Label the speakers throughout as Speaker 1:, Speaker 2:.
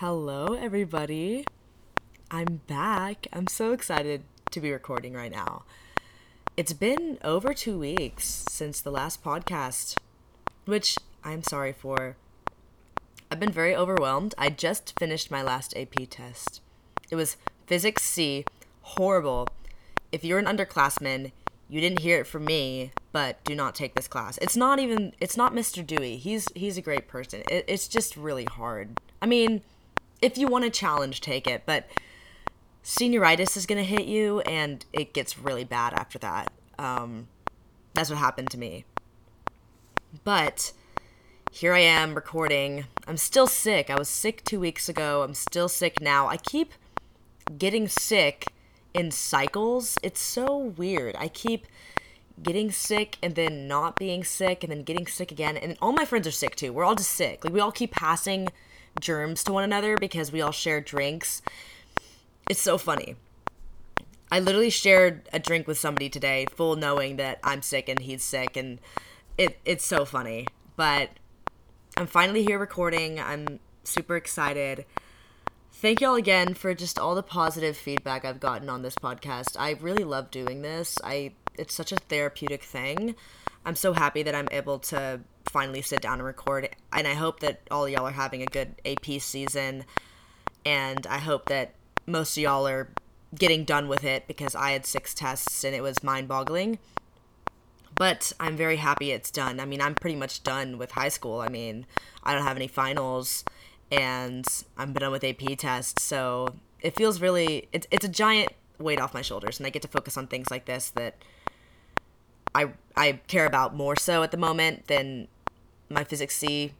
Speaker 1: Hello, everybody. I'm back. I'm so excited to be recording right now. It's been over two weeks since the last podcast, which I'm sorry for. I've been very overwhelmed. I just finished my last AP test. It was Physics C, horrible. If you're an underclassman, you didn't hear it from me, but do not take this class. It's not even it's not Mr. Dewey. He's he's a great person. It, it's just really hard. I mean, if you want a challenge, take it, but senioritis is going to hit you and it gets really bad after that. Um, that's what happened to me. But here I am recording. I'm still sick. I was sick two weeks ago. I'm still sick now. I keep getting sick in cycles. It's so weird. I keep getting sick and then not being sick and then getting sick again. And all my friends are sick too. We're all just sick. Like we all keep passing germs to one another because we all share drinks. It's so funny. I literally shared a drink with somebody today, full knowing that I'm sick and he's sick, and it it's so funny. But I'm finally here recording. I'm super excited. Thank y'all again for just all the positive feedback I've gotten on this podcast. I really love doing this. I it's such a therapeutic thing. I'm so happy that I'm able to finally sit down and record. And I hope that all y'all are having a good AP season. And I hope that most of y'all are getting done with it because I had six tests and it was mind boggling. But I'm very happy it's done. I mean, I'm pretty much done with high school. I mean, I don't have any finals and I'm done with AP tests. So it feels really, it's, it's a giant weight off my shoulders. And I get to focus on things like this that I, I care about more so at the moment than my physics C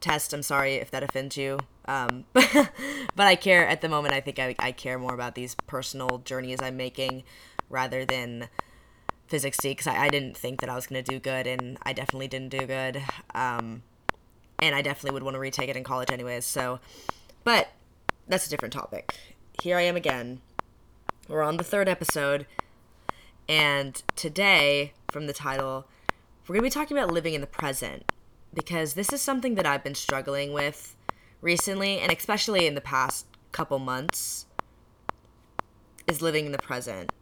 Speaker 1: test. I'm sorry if that offends you. Um, but, but I care at the moment. I think I, I care more about these personal journeys I'm making rather than physics C because I, I didn't think that I was going to do good and I definitely didn't do good. Um, and I definitely would want to retake it in college anyways. So, but that's a different topic. Here I am again. We're on the third episode. And today, from the title, we're going to be talking about living in the present because this is something that I've been struggling with recently and especially in the past couple months is living in the present.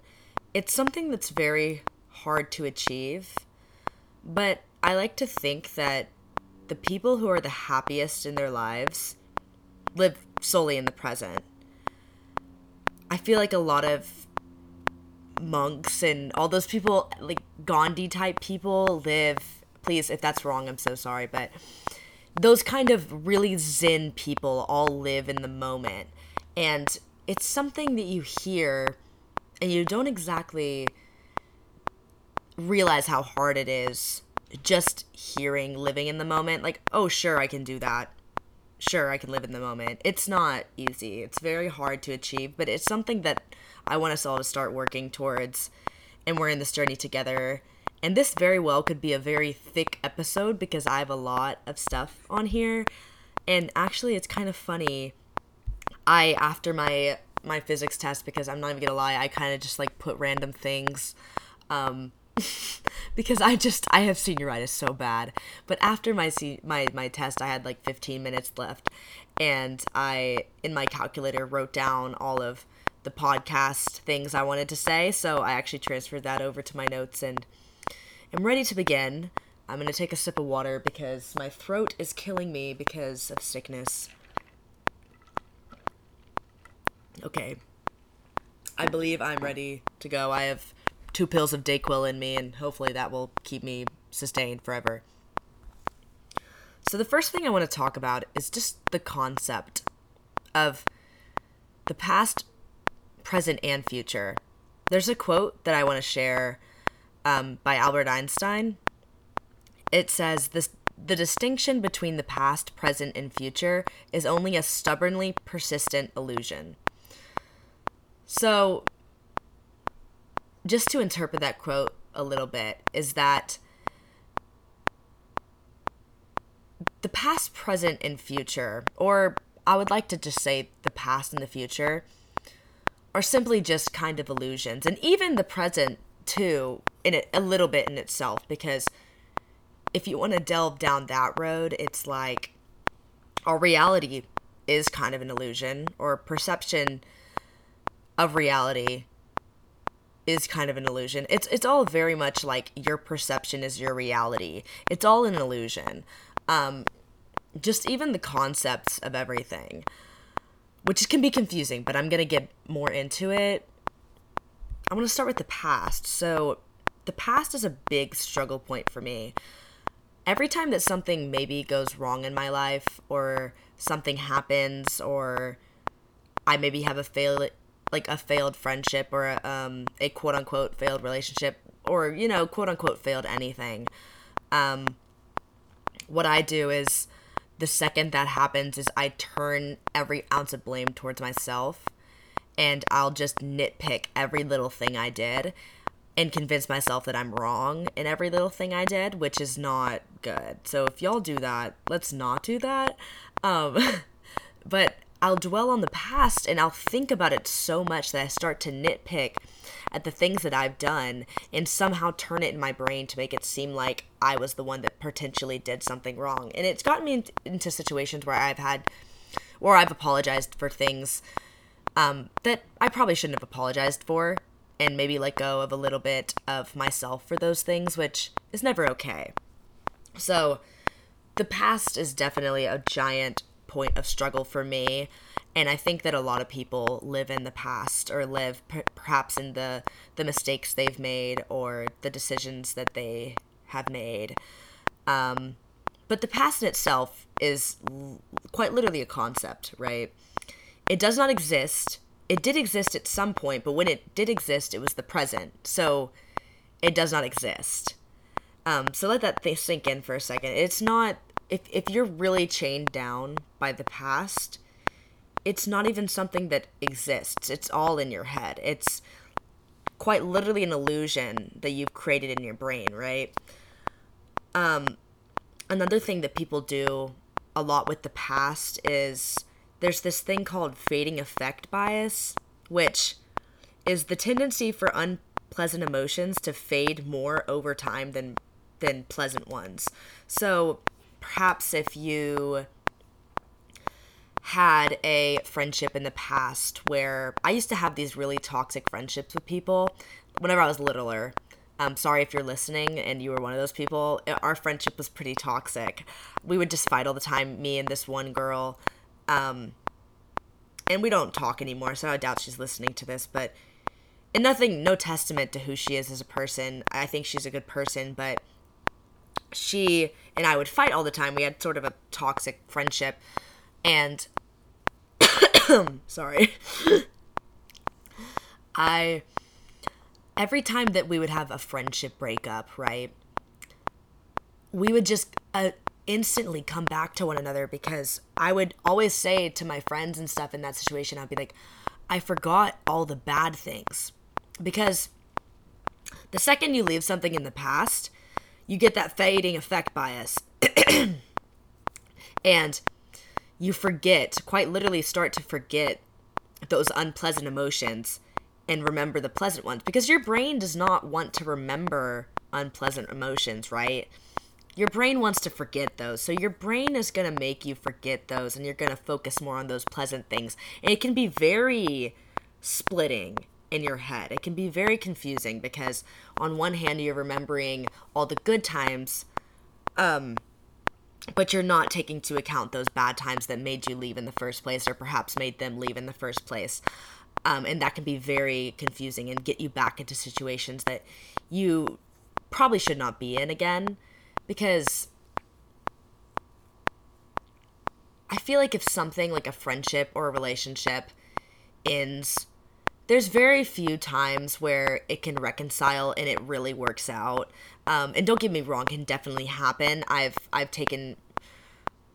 Speaker 1: It's something that's very hard to achieve, but I like to think that the people who are the happiest in their lives live solely in the present. I feel like a lot of monks and all those people, like Gandhi type people, live. Please, if that's wrong, I'm so sorry, but those kind of really zen people all live in the moment. And it's something that you hear and you don't exactly realize how hard it is just hearing living in the moment. Like, oh, sure, I can do that. Sure, I can live in the moment. It's not easy. It's very hard to achieve, but it's something that I want us all to start working towards. And we're in this journey together. And this very well could be a very thick episode because I have a lot of stuff on here. And actually, it's kind of funny. I, after my my physics test, because I'm not even gonna lie, I kind of just like put random things. Um, because I just I have senioritis so bad. But after my my my test, I had like 15 minutes left, and I in my calculator wrote down all of the podcast things I wanted to say. So I actually transferred that over to my notes and am ready to begin. I'm going to take a sip of water because my throat is killing me because of sickness. Okay. I believe I'm ready to go. I have two pills of Dayquil in me, and hopefully that will keep me sustained forever. So, the first thing I want to talk about is just the concept of the past present, and future. There's a quote that I want to share um, by Albert Einstein. It says, this, The distinction between the past, present, and future is only a stubbornly persistent illusion. So, just to interpret that quote a little bit, is that the past, present, and future, or I would like to just say the past and the future, are simply just kind of illusions. And even the present, too, in a little bit in itself, because if you want to delve down that road, it's like our reality is kind of an illusion, or perception of reality is kind of an illusion. It's it's all very much like your perception is your reality. It's all an illusion. Um, just even the concepts of everything, which can be confusing, but I'm gonna get more into it. I'm gonna start with the past. So, the past is a big struggle point for me. Every time that something maybe goes wrong in my life, or something happens, or I maybe have a fail like a failed friendship or a, um, a quote unquote failed relationship or you know quote unquote failed anything um, what i do is the second that happens is i turn every ounce of blame towards myself and i'll just nitpick every little thing i did and convince myself that i'm wrong in every little thing i did which is not good. So if y'all do that let's not do that. Um, but I'll dwell on the past and I'll think about it so much that I start to nitpick at the things that I've done and somehow turn it in my brain to make it seem like I was the one that potentially did something wrong. And it's gotten me into situations where I've had, or I've apologized for things um, that I probably shouldn't have apologized for and maybe let go of a little bit of myself for those things, which is never okay. So, the past is definitely a giant point of struggle for me. And I think that a lot of people live in the past or live per- perhaps in the, the mistakes they've made or the decisions that they have made. Um, but the past in itself is l- quite literally a concept, right? It does not exist. It did exist at some point, but when it did exist, it was the present. So it does not exist. Um, so let that thing sink in for a second. It's not if if you're really chained down by the past, it's not even something that exists. It's all in your head. It's quite literally an illusion that you've created in your brain, right? Um another thing that people do a lot with the past is there's this thing called fading effect bias, which is the tendency for unpleasant emotions to fade more over time than than pleasant ones. So perhaps if you had a friendship in the past where I used to have these really toxic friendships with people whenever I was littler. I'm sorry if you're listening and you were one of those people. Our friendship was pretty toxic. We would just fight all the time, me and this one girl. Um, and we don't talk anymore, so I doubt she's listening to this, but and nothing no testament to who she is as a person. I think she's a good person, but she and I would fight all the time. We had sort of a toxic friendship. And sorry. I every time that we would have a friendship breakup, right? We would just uh, instantly come back to one another because I would always say to my friends and stuff in that situation, I'd be like, I forgot all the bad things. Because the second you leave something in the past, you get that fading effect bias. and you forget, quite literally start to forget those unpleasant emotions and remember the pleasant ones because your brain does not want to remember unpleasant emotions, right? Your brain wants to forget those. So your brain is going to make you forget those and you're going to focus more on those pleasant things. And it can be very splitting in your head. It can be very confusing because on one hand you're remembering all the good times um but you're not taking into account those bad times that made you leave in the first place or perhaps made them leave in the first place. Um, and that can be very confusing and get you back into situations that you probably should not be in again because I feel like if something like a friendship or a relationship ends there's very few times where it can reconcile and it really works out. Um, and don't get me wrong, can definitely happen. I've I've taken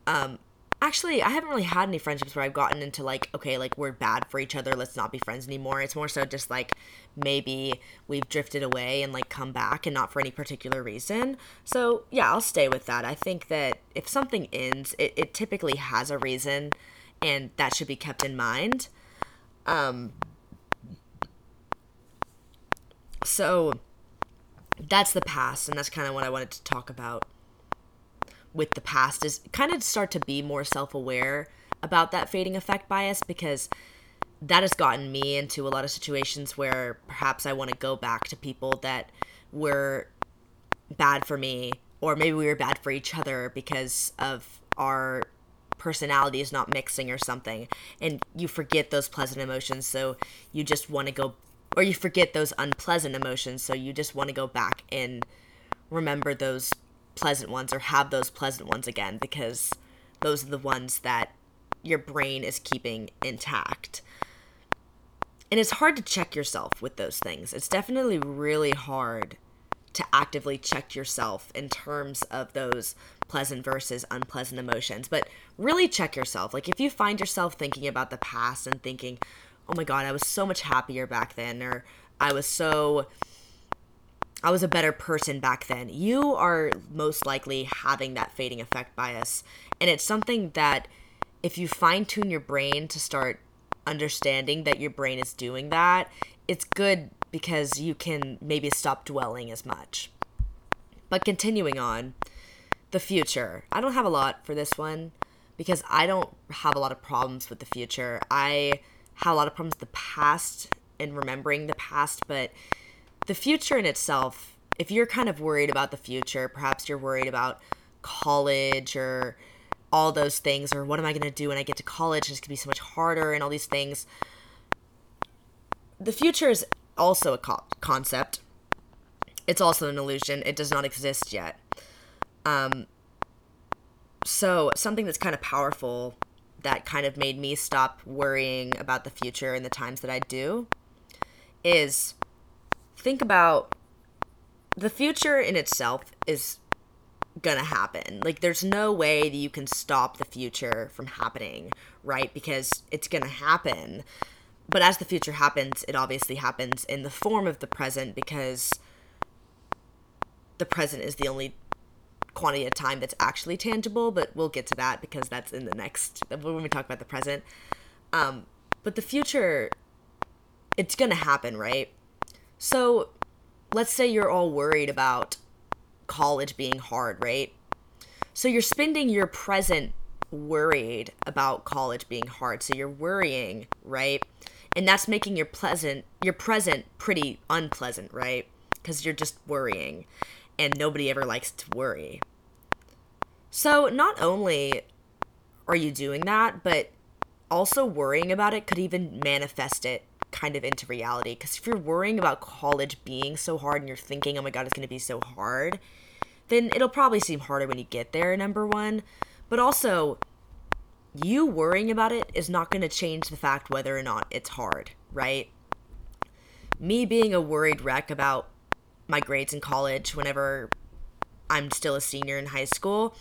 Speaker 1: um actually I haven't really had any friendships where I've gotten into like, okay, like we're bad for each other, let's not be friends anymore. It's more so just like maybe we've drifted away and like come back and not for any particular reason. So yeah, I'll stay with that. I think that if something ends, it, it typically has a reason and that should be kept in mind. Um so that's the past, and that's kind of what I wanted to talk about with the past is kind of start to be more self aware about that fading effect bias because that has gotten me into a lot of situations where perhaps I want to go back to people that were bad for me or maybe we were bad for each other because of our personalities not mixing or something and you forget those pleasant emotions so you just want to go or you forget those unpleasant emotions so you just want to go back and remember those pleasant ones or have those pleasant ones again because those are the ones that your brain is keeping intact and it's hard to check yourself with those things it's definitely really hard to actively check yourself in terms of those pleasant versus unpleasant emotions. But really check yourself. Like if you find yourself thinking about the past and thinking, oh my God, I was so much happier back then, or I was so. I was a better person back then. You are most likely having that fading effect bias. And it's something that if you fine tune your brain to start understanding that your brain is doing that, it's good because you can maybe stop dwelling as much. But continuing on, the future. I don't have a lot for this one because I don't have a lot of problems with the future. I have a lot of problems with the past and remembering the past, but the future in itself, if you're kind of worried about the future, perhaps you're worried about college or all those things, or what am I going to do when I get to college? It's going to be so much harder and all these things. The future is also a co- concept. It's also an illusion. It does not exist yet. Um, so something that's kind of powerful that kind of made me stop worrying about the future and the times that I do is think about the future in itself is gonna happen. Like there's no way that you can stop the future from happening, right? Because it's gonna happen. But as the future happens, it obviously happens in the form of the present because the present is the only quantity of time that's actually tangible, but we'll get to that because that's in the next when we talk about the present. Um, but the future, it's gonna happen, right? So let's say you're all worried about college being hard, right? So you're spending your present worried about college being hard. So you're worrying, right? And that's making your pleasant your present pretty unpleasant, right? Cuz you're just worrying and nobody ever likes to worry. So, not only are you doing that, but also worrying about it could even manifest it kind of into reality. Because if you're worrying about college being so hard and you're thinking, oh my God, it's going to be so hard, then it'll probably seem harder when you get there, number one. But also, you worrying about it is not going to change the fact whether or not it's hard, right? Me being a worried wreck about my grades in college whenever I'm still a senior in high school,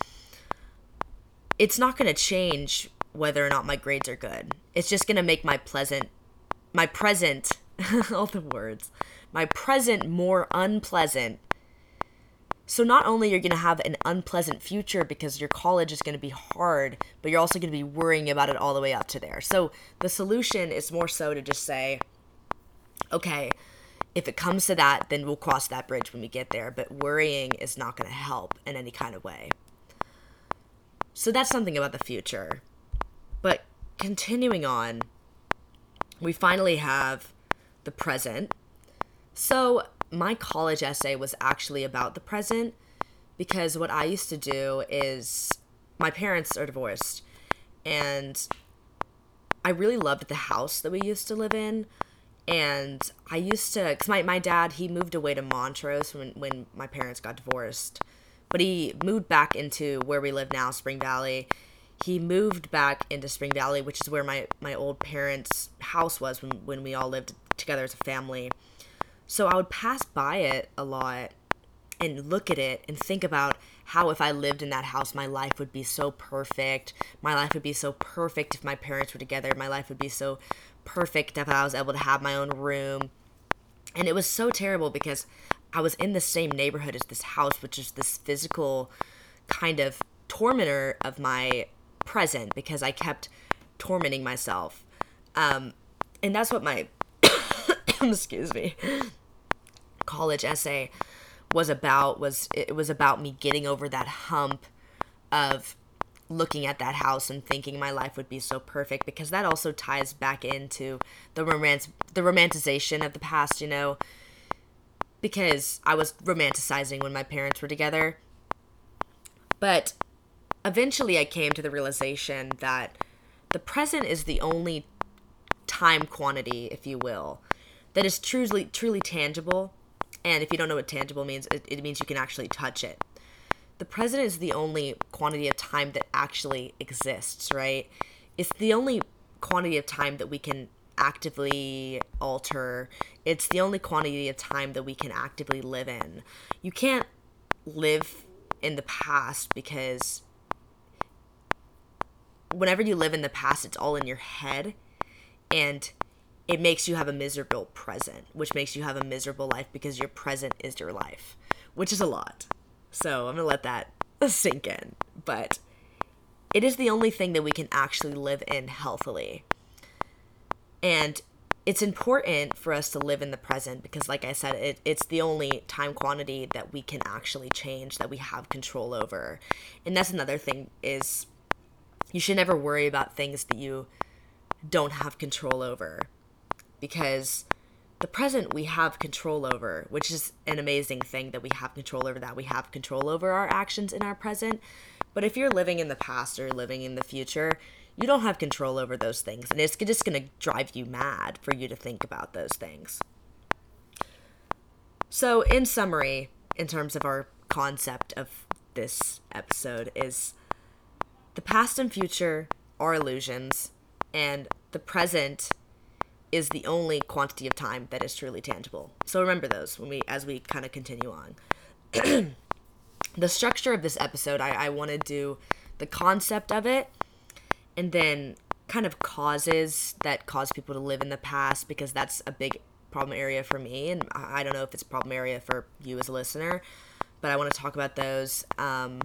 Speaker 1: it's not going to change whether or not my grades are good. It's just going to make my pleasant, my present, all the words, my present more unpleasant. So not only you're going to have an unpleasant future because your college is going to be hard, but you're also going to be worrying about it all the way up to there. So the solution is more so to just say, okay, if it comes to that, then we'll cross that bridge when we get there. But worrying is not going to help in any kind of way. So that's something about the future. But continuing on, we finally have the present. So my college essay was actually about the present because what I used to do is my parents are divorced and I really loved the house that we used to live in and I used to, because my, my dad, he moved away to Montrose when, when my parents got divorced. But he moved back into where we live now, Spring Valley. He moved back into Spring Valley, which is where my, my old parents' house was when, when we all lived together as a family. So I would pass by it a lot and look at it and think about how if I lived in that house, my life would be so perfect. My life would be so perfect if my parents were together. My life would be so perfect if I was able to have my own room. And it was so terrible because I was in the same neighborhood as this house, which is this physical kind of tormentor of my present because I kept tormenting myself. Um, and that's what my, excuse me, college essay was about was it was about me getting over that hump of looking at that house and thinking my life would be so perfect because that also ties back into the romance the romanticization of the past, you know. Because I was romanticizing when my parents were together. But eventually I came to the realization that the present is the only time quantity, if you will, that is truly truly tangible. And if you don't know what tangible means, it, it means you can actually touch it the present is the only quantity of time that actually exists, right? It's the only quantity of time that we can actively alter. It's the only quantity of time that we can actively live in. You can't live in the past because whenever you live in the past, it's all in your head and it makes you have a miserable present, which makes you have a miserable life because your present is your life, which is a lot. So I'm going to let that sink in. But it is the only thing that we can actually live in healthily. And it's important for us to live in the present because, like I said, it, it's the only time quantity that we can actually change, that we have control over. And that's another thing is you should never worry about things that you don't have control over because the present we have control over, which is an amazing thing that we have control over that. We have control over our actions in our present. But if you're living in the past or living in the future, you don't have control over those things. And it's just going to drive you mad for you to think about those things. So, in summary, in terms of our concept of this episode, is the past and future are illusions, and the present is the only quantity of time that is truly tangible. So remember those when we as we kind of continue on. the structure of this episode, I, I want to do the concept of it and then kind of causes that cause people to live in the past because that's a big problem area for me and I don't know if it's a problem area for you as a listener, but I want to talk about those. Um,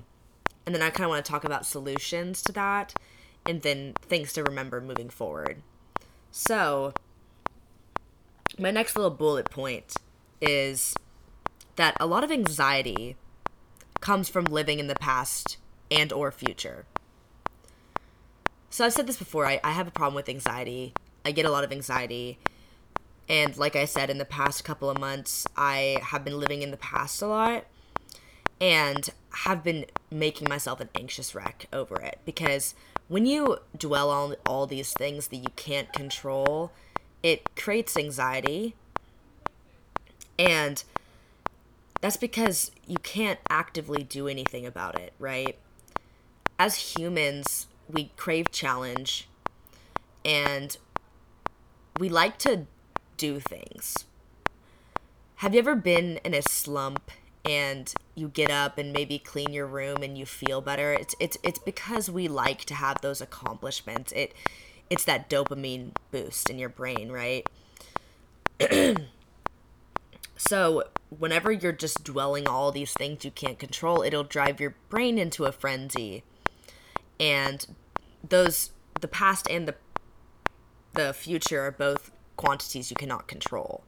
Speaker 1: and then I kind of want to talk about solutions to that and then things to remember moving forward. So, my next little bullet point is that a lot of anxiety comes from living in the past and or future. So I've said this before, I, I have a problem with anxiety. I get a lot of anxiety. And like I said, in the past couple of months, I have been living in the past a lot and have been making myself an anxious wreck over it. Because when you dwell on all these things that you can't control, it creates anxiety. And that's because you can't actively do anything about it, right? As humans, we crave challenge and we like to do things. Have you ever been in a slump and you get up and maybe clean your room and you feel better? It's it's it's because we like to have those accomplishments. It it's that dopamine boost in your brain, right? so, whenever you're just dwelling all these things you can't control, it'll drive your brain into a frenzy. And those the past and the the future are both quantities you cannot control.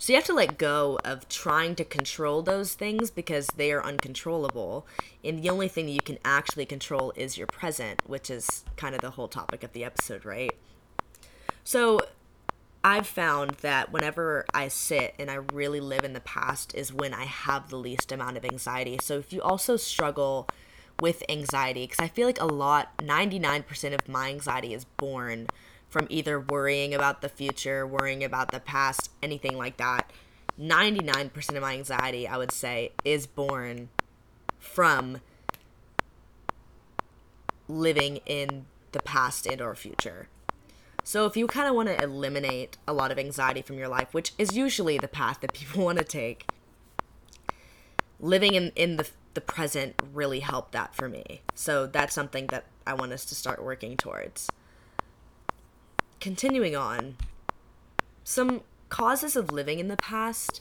Speaker 1: So you have to let go of trying to control those things because they are uncontrollable. And the only thing that you can actually control is your present, which is kind of the whole topic of the episode, right? So I've found that whenever I sit and I really live in the past is when I have the least amount of anxiety. So if you also struggle with anxiety, because I feel like a lot, 99% of my anxiety is born from either worrying about the future, worrying about the past, anything like that. 99% of my anxiety, I would say, is born from living in the past and or future. So if you kind of want to eliminate a lot of anxiety from your life, which is usually the path that people want to take, living in, in the, the present really helped that for me. So that's something that I want us to start working towards continuing on, some causes of living in the past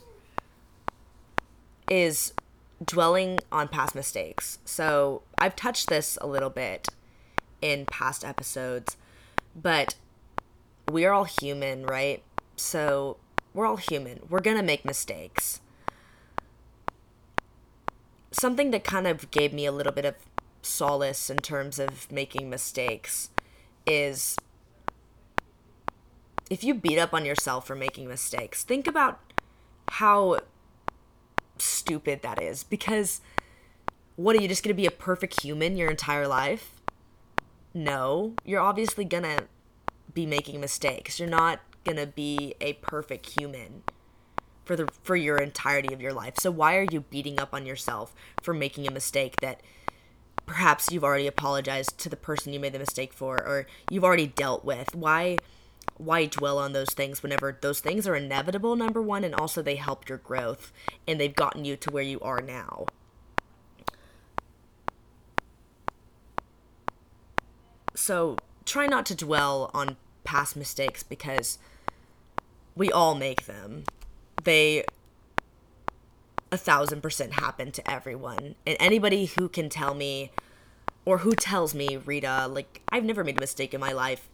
Speaker 1: is dwelling on past mistakes. So I've touched this a little bit in past episodes, but we are all human, right? So we're all human. We're going to make mistakes. Something that kind of gave me a little bit of solace in terms of making mistakes is if you beat up on yourself for making mistakes, think about how stupid that is because what are you just going to be a perfect human your entire life? No, you're obviously going to be making mistakes. You're not going to be a perfect human for the for your entirety of your life. So why are you beating up on yourself for making a mistake that perhaps you've already apologized to the person you made the mistake for or you've already dealt with? Why why dwell on those things whenever those things are inevitable number 1 and also they help your growth and they've gotten you to where you are now. So try not to dwell on past mistakes because we all make them. They a thousand percent happen to everyone. And anybody who can tell me or who tells me, Rita, like, I've never made a mistake in my life,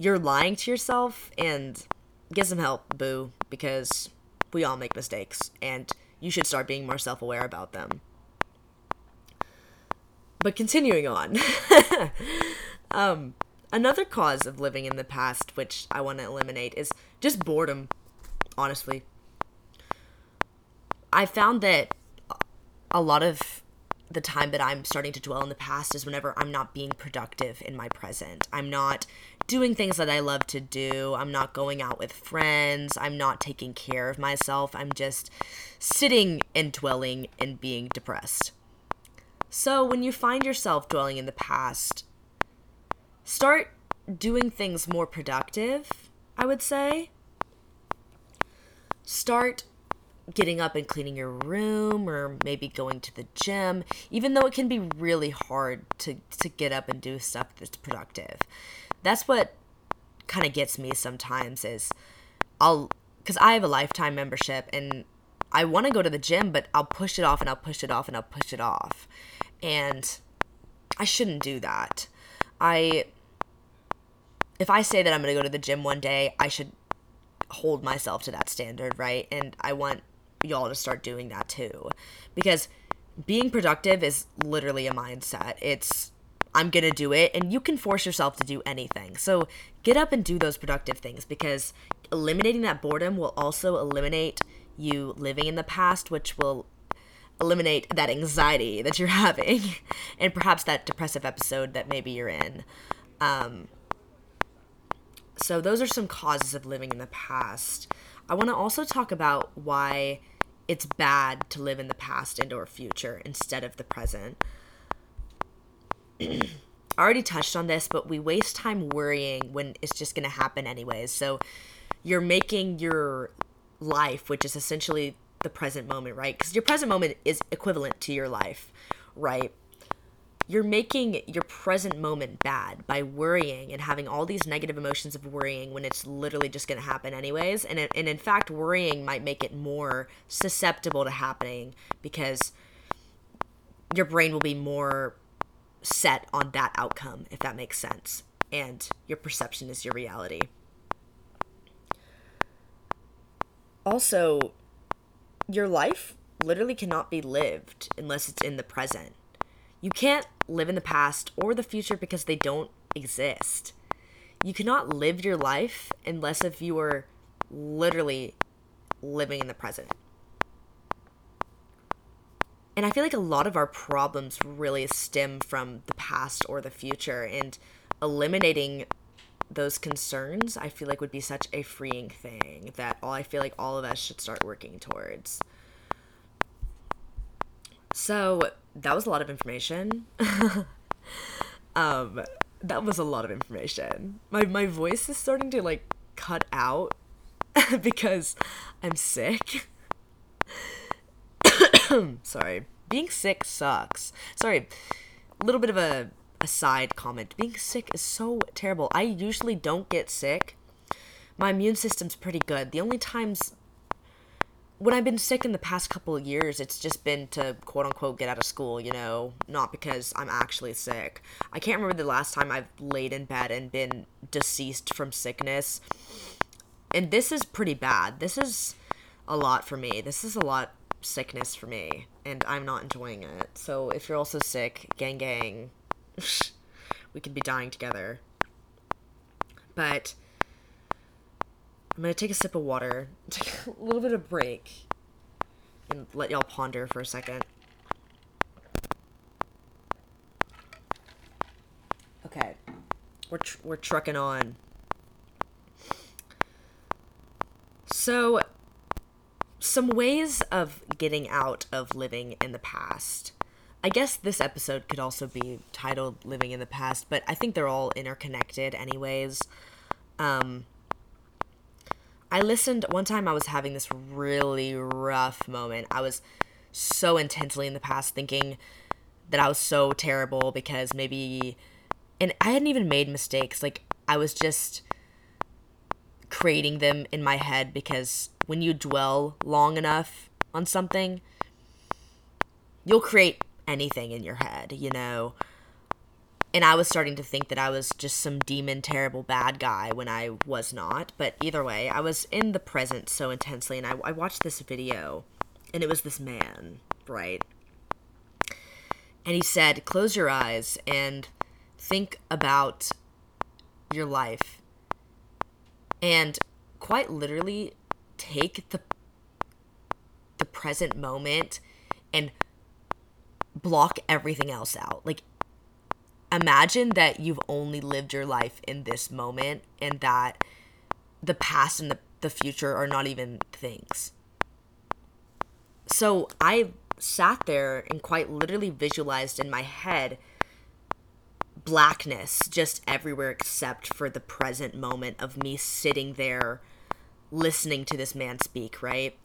Speaker 1: you're lying to yourself and get some help, boo, because we all make mistakes and you should start being more self aware about them. But continuing on, um, another cause of living in the past, which I want to eliminate, is just boredom, honestly. I found that a lot of the time that I'm starting to dwell in the past is whenever I'm not being productive in my present. I'm not doing things that I love to do. I'm not going out with friends. I'm not taking care of myself. I'm just sitting and dwelling and being depressed. So when you find yourself dwelling in the past, start doing things more productive, I would say. Start getting up and cleaning your room or maybe going to the gym, even though it can be really hard to, to get up and do stuff that's productive. That's what kind of gets me sometimes is I'll because I have a lifetime membership and I want to go to the gym, but I'll push it off and I'll push it off and I'll push it off. And I shouldn't do that. I if I say that I'm going to go to the gym one day, I should hold myself to that standard, right? And I want y'all to start doing that too. Because being productive is literally a mindset. It's I'm going to do it and you can force yourself to do anything. So get up and do those productive things because eliminating that boredom will also eliminate you living in the past, which will eliminate that anxiety that you're having and perhaps that depressive episode that maybe you're in. Um, so, those are some causes of living in the past. I want to also talk about why it's bad to live in the past and or future instead of the present. I already touched on this, but we waste time worrying when it's just going to happen anyways. So you're making your life, which is essentially the present moment, right? Because your present moment is equivalent to your life, right? You're making your present moment bad by worrying and having all these negative emotions of worrying when it's literally just going to happen anyways. And, and in fact worrying might make it more susceptible to happening because your brain will be more set on that outcome if that makes sense. And your perception is your reality. Also your life literally cannot be lived unless it's in the present you can't live in the past or the future because they don't exist. You cannot live your life unless if you are literally living in the present. And I feel like a lot of our problems really stem from the past or the future and eliminating those concerns I feel like would be such a freeing thing that all I feel like all of us should start working towards. So, that was a lot of information. um, that was a lot of information. My my voice is starting to like cut out because I'm sick. Sorry. Being sick sucks. Sorry. A little bit of a, a side comment. Being sick is so terrible. I usually don't get sick. My immune system's pretty good. The only times when I've been sick in the past couple of years, it's just been to quote unquote get out of school, you know, not because I'm actually sick. I can't remember the last time I've laid in bed and been deceased from sickness. And this is pretty bad. This is a lot for me. This is a lot sickness for me, and I'm not enjoying it. So if you're also sick, gang gang, we could be dying together. But I'm gonna take a sip of water, take a little bit of break, and let y'all ponder for a second. Okay, we're tr- we're trucking on. So, some ways of getting out of living in the past. I guess this episode could also be titled Living in the Past, but I think they're all interconnected, anyways. Um, I listened one time, I was having this really rough moment. I was so intensely in the past thinking that I was so terrible because maybe, and I hadn't even made mistakes. Like, I was just creating them in my head because when you dwell long enough on something, you'll create anything in your head, you know. And I was starting to think that I was just some demon, terrible, bad guy when I was not. But either way, I was in the present so intensely. And I, I watched this video, and it was this man, right? And he said, Close your eyes and think about your life and quite literally take the the present moment and block everything else out. Like imagine that you've only lived your life in this moment and that the past and the, the future are not even things. So I sat there and quite literally visualized in my head blackness just everywhere except for the present moment of me sitting there listening to this man speak, right?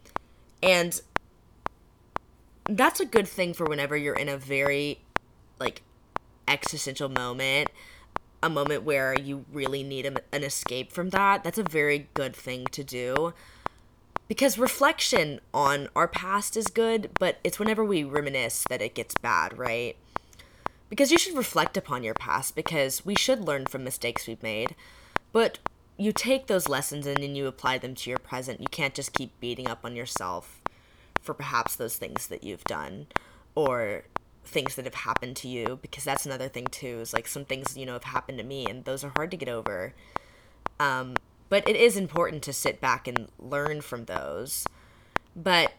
Speaker 1: And that's a good thing for whenever you're in a very like existential moment, a moment where you really need a, an escape from that. That's a very good thing to do. Because reflection on our past is good, but it's whenever we reminisce that it gets bad, right? Because you should reflect upon your past because we should learn from mistakes we've made. But you take those lessons and then you apply them to your present. You can't just keep beating up on yourself for perhaps those things that you've done or things that have happened to you because that's another thing too is like some things you know have happened to me and those are hard to get over. Um, but it is important to sit back and learn from those. But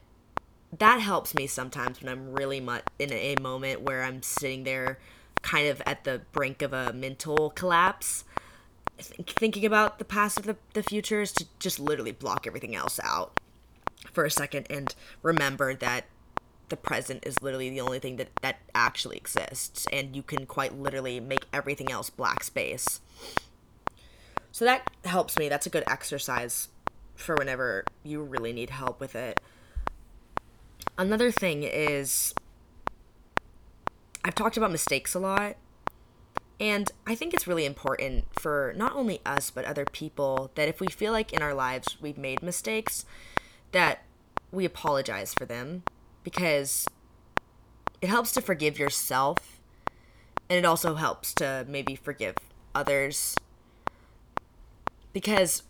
Speaker 1: that helps me sometimes when i'm really much in a moment where i'm sitting there kind of at the brink of a mental collapse. Thinking about the past and the, the future is to just literally block everything else out for a second and remember that the present is literally the only thing that that actually exists and you can quite literally make everything else black space. So that helps me. That's a good exercise for whenever you really need help with it. Another thing is i've talked about mistakes a lot and I think it's really important for not only us, but other people that if we feel like in our lives we've made mistakes, that we apologize for them because it helps to forgive yourself and it also helps to maybe forgive others. Because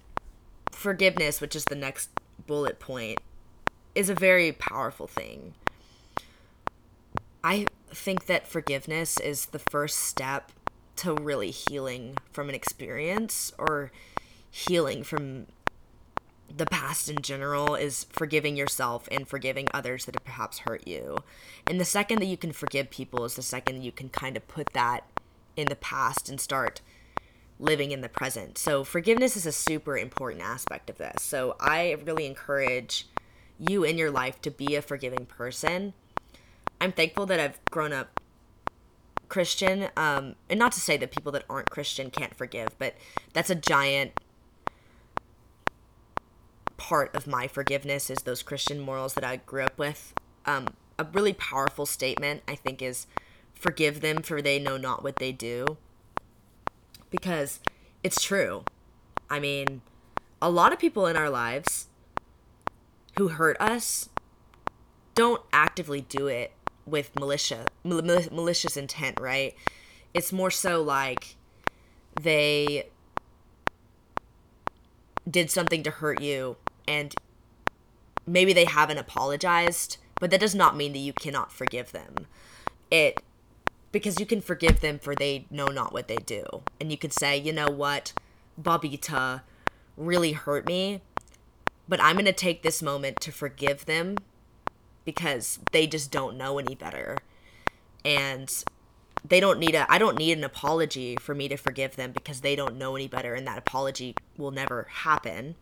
Speaker 1: forgiveness, which is the next bullet point, is a very powerful thing. I think that forgiveness is the first step to really healing from an experience or healing from the past in general is forgiving yourself and forgiving others that have perhaps hurt you. And the second that you can forgive people is the second that you can kind of put that in the past and start living in the present. So forgiveness is a super important aspect of this. So I really encourage you in your life to be a forgiving person. I'm thankful that I've grown up Christian. Um, and not to say that people that aren't Christian can't forgive, but that's a giant part of my forgiveness is those Christian morals that I grew up with. Um, a really powerful statement, I think, is forgive them for they know not what they do. Because it's true. I mean, a lot of people in our lives who hurt us don't actively do it with militia mal- malicious intent, right? It's more so like they did something to hurt you and maybe they haven't apologized But that does not mean that you cannot forgive them. It because you can forgive them for they know not what they do. And you can say, you know what, Bobita really hurt me, but I'm going to take this moment to forgive them because they just don't know any better. And they don't need a I don't need an apology for me to forgive them because they don't know any better and that apology will never happen.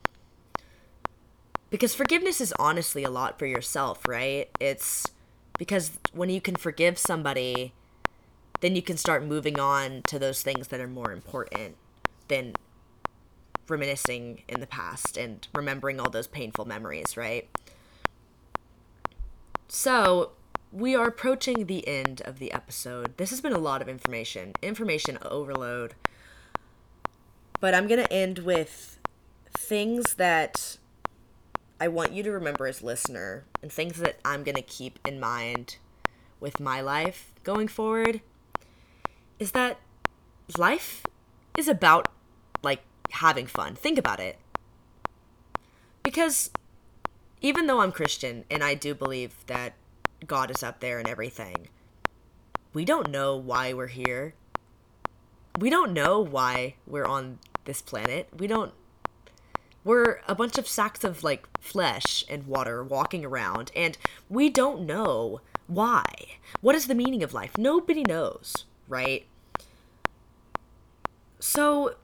Speaker 1: Because forgiveness is honestly a lot for yourself, right? It's because when you can forgive somebody, then you can start moving on to those things that are more important than reminiscing in the past and remembering all those painful memories, right? So, we are approaching the end of the episode. This has been a lot of information, information overload. But I'm going to end with things that I want you to remember as listener and things that I'm going to keep in mind with my life going forward is that life is about like having fun. Think about it. Because even though I'm Christian and I do believe that God is up there and everything, we don't know why we're here. We don't know why we're on this planet. We don't. We're a bunch of sacks of like flesh and water walking around, and we don't know why. What is the meaning of life? Nobody knows, right? So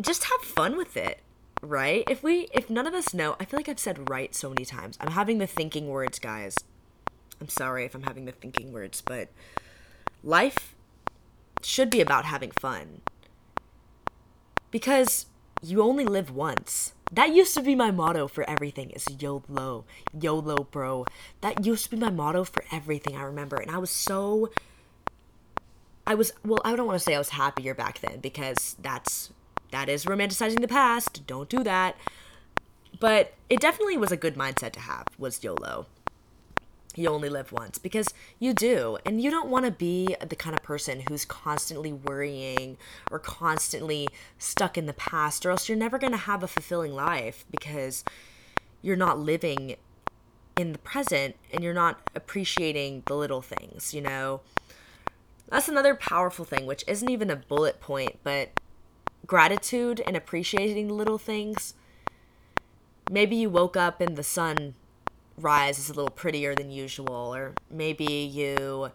Speaker 1: just have fun with it right if we if none of us know i feel like i've said right so many times i'm having the thinking words guys i'm sorry if i'm having the thinking words but life should be about having fun because you only live once that used to be my motto for everything is yolo yolo bro that used to be my motto for everything i remember and i was so i was well i don't want to say i was happier back then because that's that is romanticizing the past. Don't do that. But it definitely was a good mindset to have was YOLO. You only live once because you do. And you don't want to be the kind of person who's constantly worrying or constantly stuck in the past, or else you're never going to have a fulfilling life because you're not living in the present and you're not appreciating the little things, you know? That's another powerful thing, which isn't even a bullet point, but gratitude and appreciating the little things. Maybe you woke up and the sun rise is a little prettier than usual, or maybe you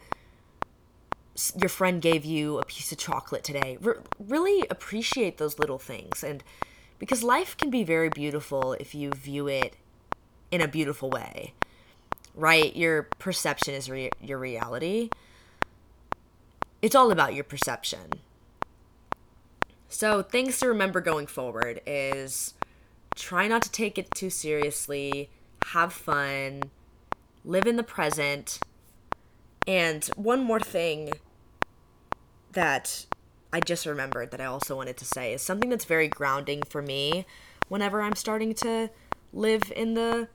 Speaker 1: your friend gave you a piece of chocolate today. really appreciate those little things and because life can be very beautiful if you view it in a beautiful way. Right? Your perception is re- your reality. It's all about your perception. So, things to remember going forward is try not to take it too seriously, have fun, live in the present. And one more thing that I just remembered that I also wanted to say is something that's very grounding for me whenever I'm starting to live in the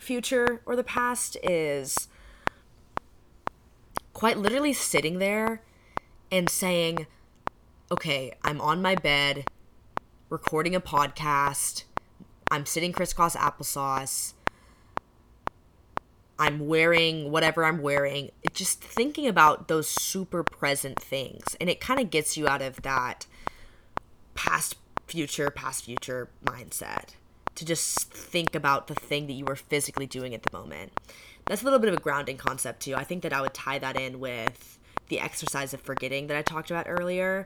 Speaker 1: future or the past is quite literally sitting there and saying, okay, I'm on my bed recording a podcast. I'm sitting crisscross applesauce. I'm wearing whatever I'm wearing. just thinking about those super present things. And it kind of gets you out of that past, future, past, future mindset to just think about the thing that you are physically doing at the moment. That's a little bit of a grounding concept, too. I think that I would tie that in with the exercise of forgetting that I talked about earlier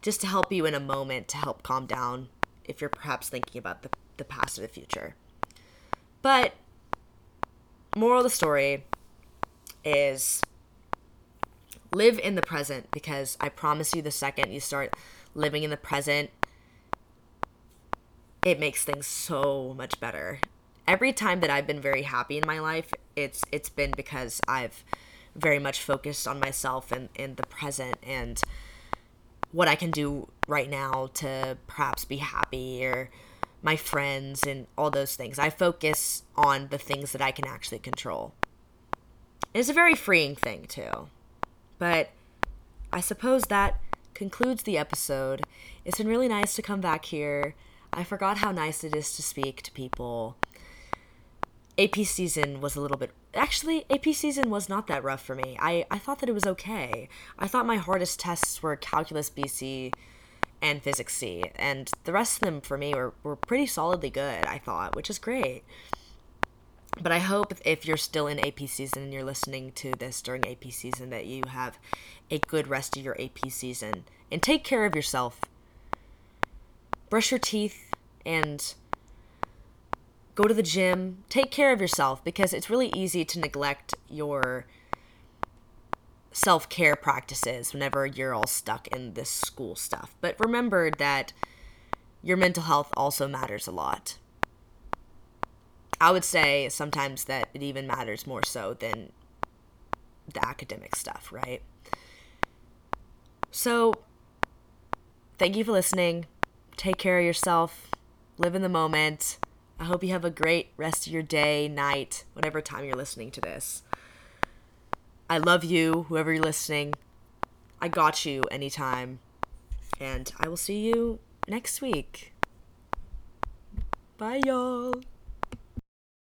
Speaker 1: just to help you in a moment to help calm down if you're perhaps thinking about the, the past or the future. But, moral of the story is live in the present because I promise you, the second you start living in the present, it makes things so much better. Every time that I've been very happy in my life, it's it's been because I've very much focused on myself and in the present and what I can do right now to perhaps be happy or my friends and all those things. I focus on the things that I can actually control. It's a very freeing thing, too. But I suppose that concludes the episode. It's been really nice to come back here. I forgot how nice it is to speak to people. AP season was a little bit actually AP season was not that rough for me. I I thought that it was okay. I thought my hardest tests were calculus BC and physics C and the rest of them for me were were pretty solidly good, I thought, which is great. But I hope if you're still in AP season and you're listening to this during AP season that you have a good rest of your AP season and take care of yourself. Brush your teeth and go to the gym, take care of yourself because it's really easy to neglect your self care practices whenever you're all stuck in this school stuff. But remember that your mental health also matters a lot. I would say sometimes that it even matters more so than the academic stuff, right? So, thank you for listening. Take care of yourself. Live in the moment. I hope you have a great rest of your day, night, whatever time you're listening to this. I love you, whoever you're listening. I got you anytime. And I will see you next week. Bye, y'all.